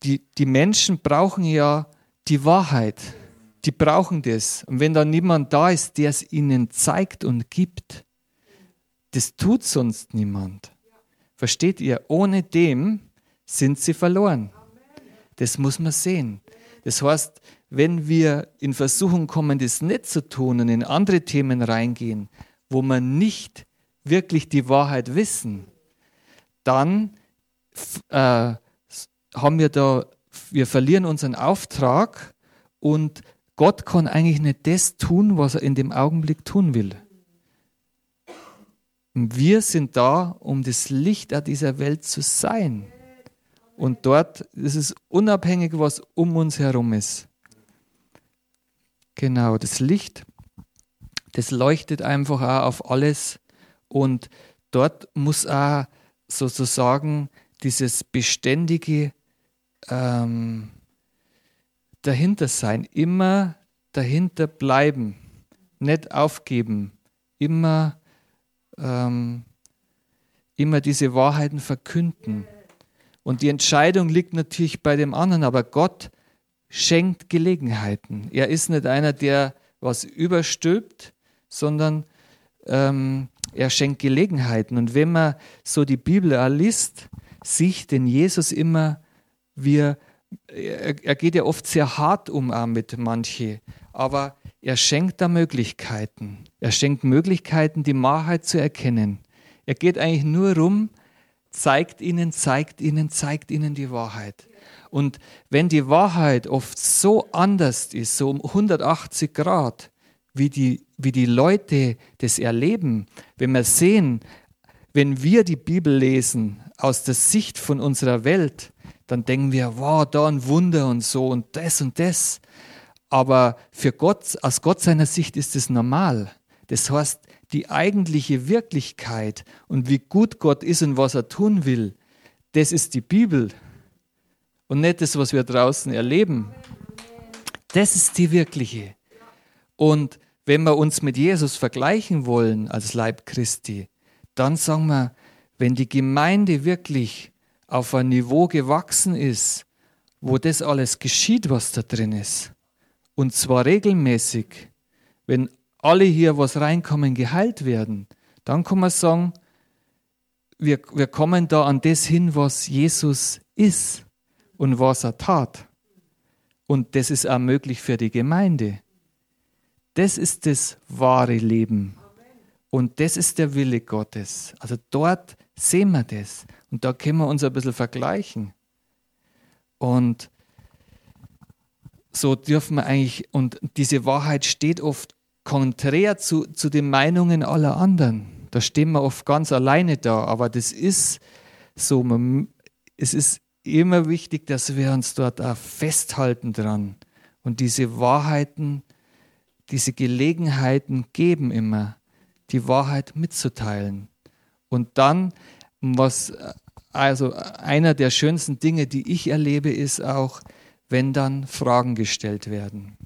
S1: die, die Menschen brauchen ja die Wahrheit. Die brauchen das. Und wenn da niemand da ist, der es ihnen zeigt und gibt, das tut sonst niemand. Versteht ihr? Ohne dem sind sie verloren. Das muss man sehen. Das heißt, wenn wir in Versuchung kommen, das nicht zu tun und in andere Themen reingehen, wo wir nicht wirklich die Wahrheit wissen, dann äh, haben wir da, wir verlieren unseren Auftrag und Gott kann eigentlich nicht das tun, was er in dem Augenblick tun will. Wir sind da, um das Licht dieser Welt zu sein. Und dort ist es unabhängig, was um uns herum ist. Genau, das Licht, das leuchtet einfach auch auf alles. Und dort muss auch sozusagen dieses beständige ähm, dahinter sein, immer dahinter bleiben, nicht aufgeben, immer, ähm, immer diese Wahrheiten verkünden. Und die Entscheidung liegt natürlich bei dem anderen, aber Gott schenkt Gelegenheiten. Er ist nicht einer, der was überstülpt, sondern ähm, er schenkt Gelegenheiten. Und wenn man so die Bibel liest, sieht den Jesus immer, wie er, er geht ja oft sehr hart um mit manche, aber er schenkt da Möglichkeiten. Er schenkt Möglichkeiten, die Wahrheit zu erkennen. Er geht eigentlich nur rum, zeigt ihnen, zeigt ihnen, zeigt ihnen die Wahrheit. Und wenn die Wahrheit oft so anders ist, so um 180 Grad, wie die, wie die Leute das erleben, wenn wir sehen, wenn wir die Bibel lesen aus der Sicht von unserer Welt, dann denken wir, wow, da ein Wunder und so und das und das. Aber für Gott, aus Gott seiner Sicht ist es normal. Das heißt, die eigentliche Wirklichkeit und wie gut Gott ist und was er tun will, das ist die Bibel und nicht das, was wir draußen erleben. Das ist die wirkliche. Und wenn wir uns mit Jesus vergleichen wollen als Leib Christi, dann sagen wir, wenn die Gemeinde wirklich auf ein Niveau gewachsen ist, wo das alles geschieht, was da drin ist, und zwar regelmäßig, wenn alle hier, was reinkommen, geheilt werden, dann kann man sagen, wir, wir kommen da an das hin, was Jesus ist und was er tat. Und das ist auch möglich für die Gemeinde. Das ist das wahre Leben. Und das ist der Wille Gottes. Also dort sehen wir das. Und da können wir uns ein bisschen vergleichen. Und so dürfen wir eigentlich, und diese Wahrheit steht oft konträr zu, zu den Meinungen aller anderen. Da stehen wir oft ganz alleine da, aber das ist so, man, es ist immer wichtig, dass wir uns dort auch festhalten dran und diese Wahrheiten, diese Gelegenheiten geben immer, die Wahrheit mitzuteilen. Und dann, was also einer der schönsten Dinge, die ich erlebe, ist auch, wenn dann Fragen gestellt werden.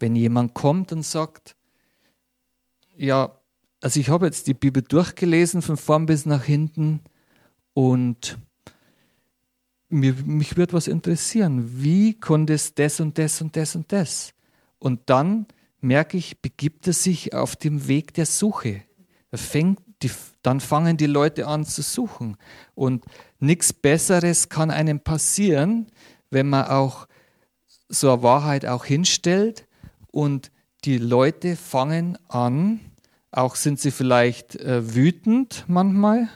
S1: Wenn jemand kommt und sagt, ja, also ich habe jetzt die Bibel durchgelesen von vorn bis nach hinten und mir, mich wird was interessieren. Wie konnte es das und das und das und das? Und dann merke ich, begibt er sich auf dem Weg der Suche. Er fängt die, dann fangen die Leute an zu suchen. Und nichts Besseres kann einem passieren, wenn man auch so eine Wahrheit auch hinstellt und die Leute fangen an, auch sind sie vielleicht äh, wütend manchmal,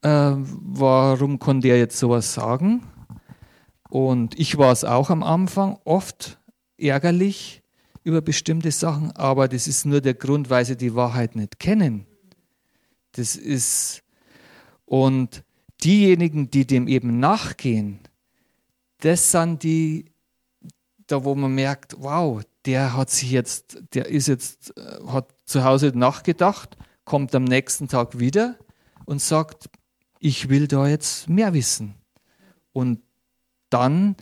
S1: äh, warum konnte er jetzt sowas sagen? Und ich war es auch am Anfang oft ärgerlich über bestimmte Sachen, aber das ist nur der Grund, weil sie die Wahrheit nicht kennen. Das ist, und diejenigen, die dem eben nachgehen, das sind die, da wo man merkt, wow, der hat sich jetzt, der ist jetzt, äh, hat zu Hause nachgedacht, kommt am nächsten Tag wieder und sagt, ich will da jetzt mehr wissen. Und dann,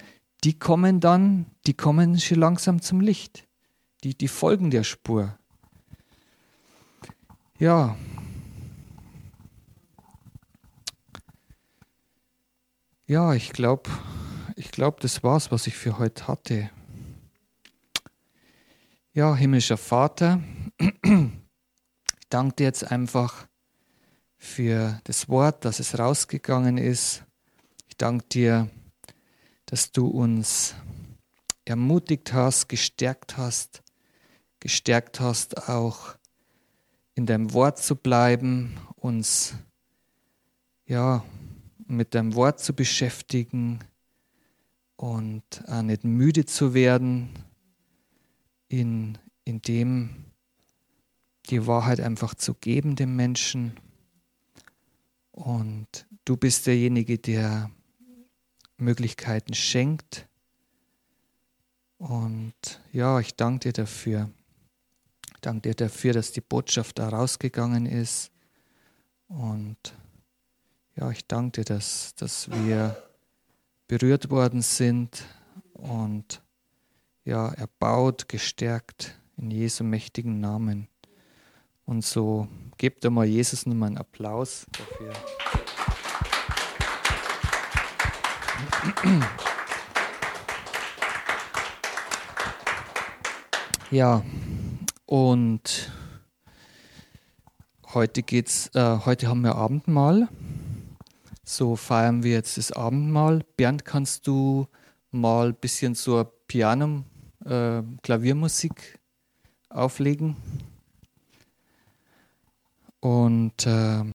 S1: die kommen dann, die kommen schon langsam zum Licht. Die, die folgen der Spur. Ja. Ja, ich glaube, ich glaube, das war's, was ich für heute hatte. Ja, himmlischer Vater, ich danke dir jetzt einfach für das Wort, dass es rausgegangen ist. Ich danke dir, dass du uns ermutigt hast, gestärkt hast, gestärkt hast, auch in deinem Wort zu bleiben, uns ja, mit deinem Wort zu beschäftigen und auch nicht müde zu werden, in, in dem die Wahrheit einfach zu geben dem Menschen. Und du bist derjenige, der Möglichkeiten schenkt. Und ja, ich danke dir dafür. Ich danke dir dafür, dass die Botschaft da rausgegangen ist. Und ja, ich danke dir, dass, dass wir berührt worden sind und ja, erbaut, gestärkt in Jesu mächtigen Namen. Und so gebt einmal Jesus nochmal einen Applaus dafür. Ja, und heute geht's, äh, heute haben wir Abendmahl. So feiern wir jetzt das Abendmahl. Bernd, kannst du mal ein bisschen so Piano, äh, Klaviermusik auflegen? Und äh,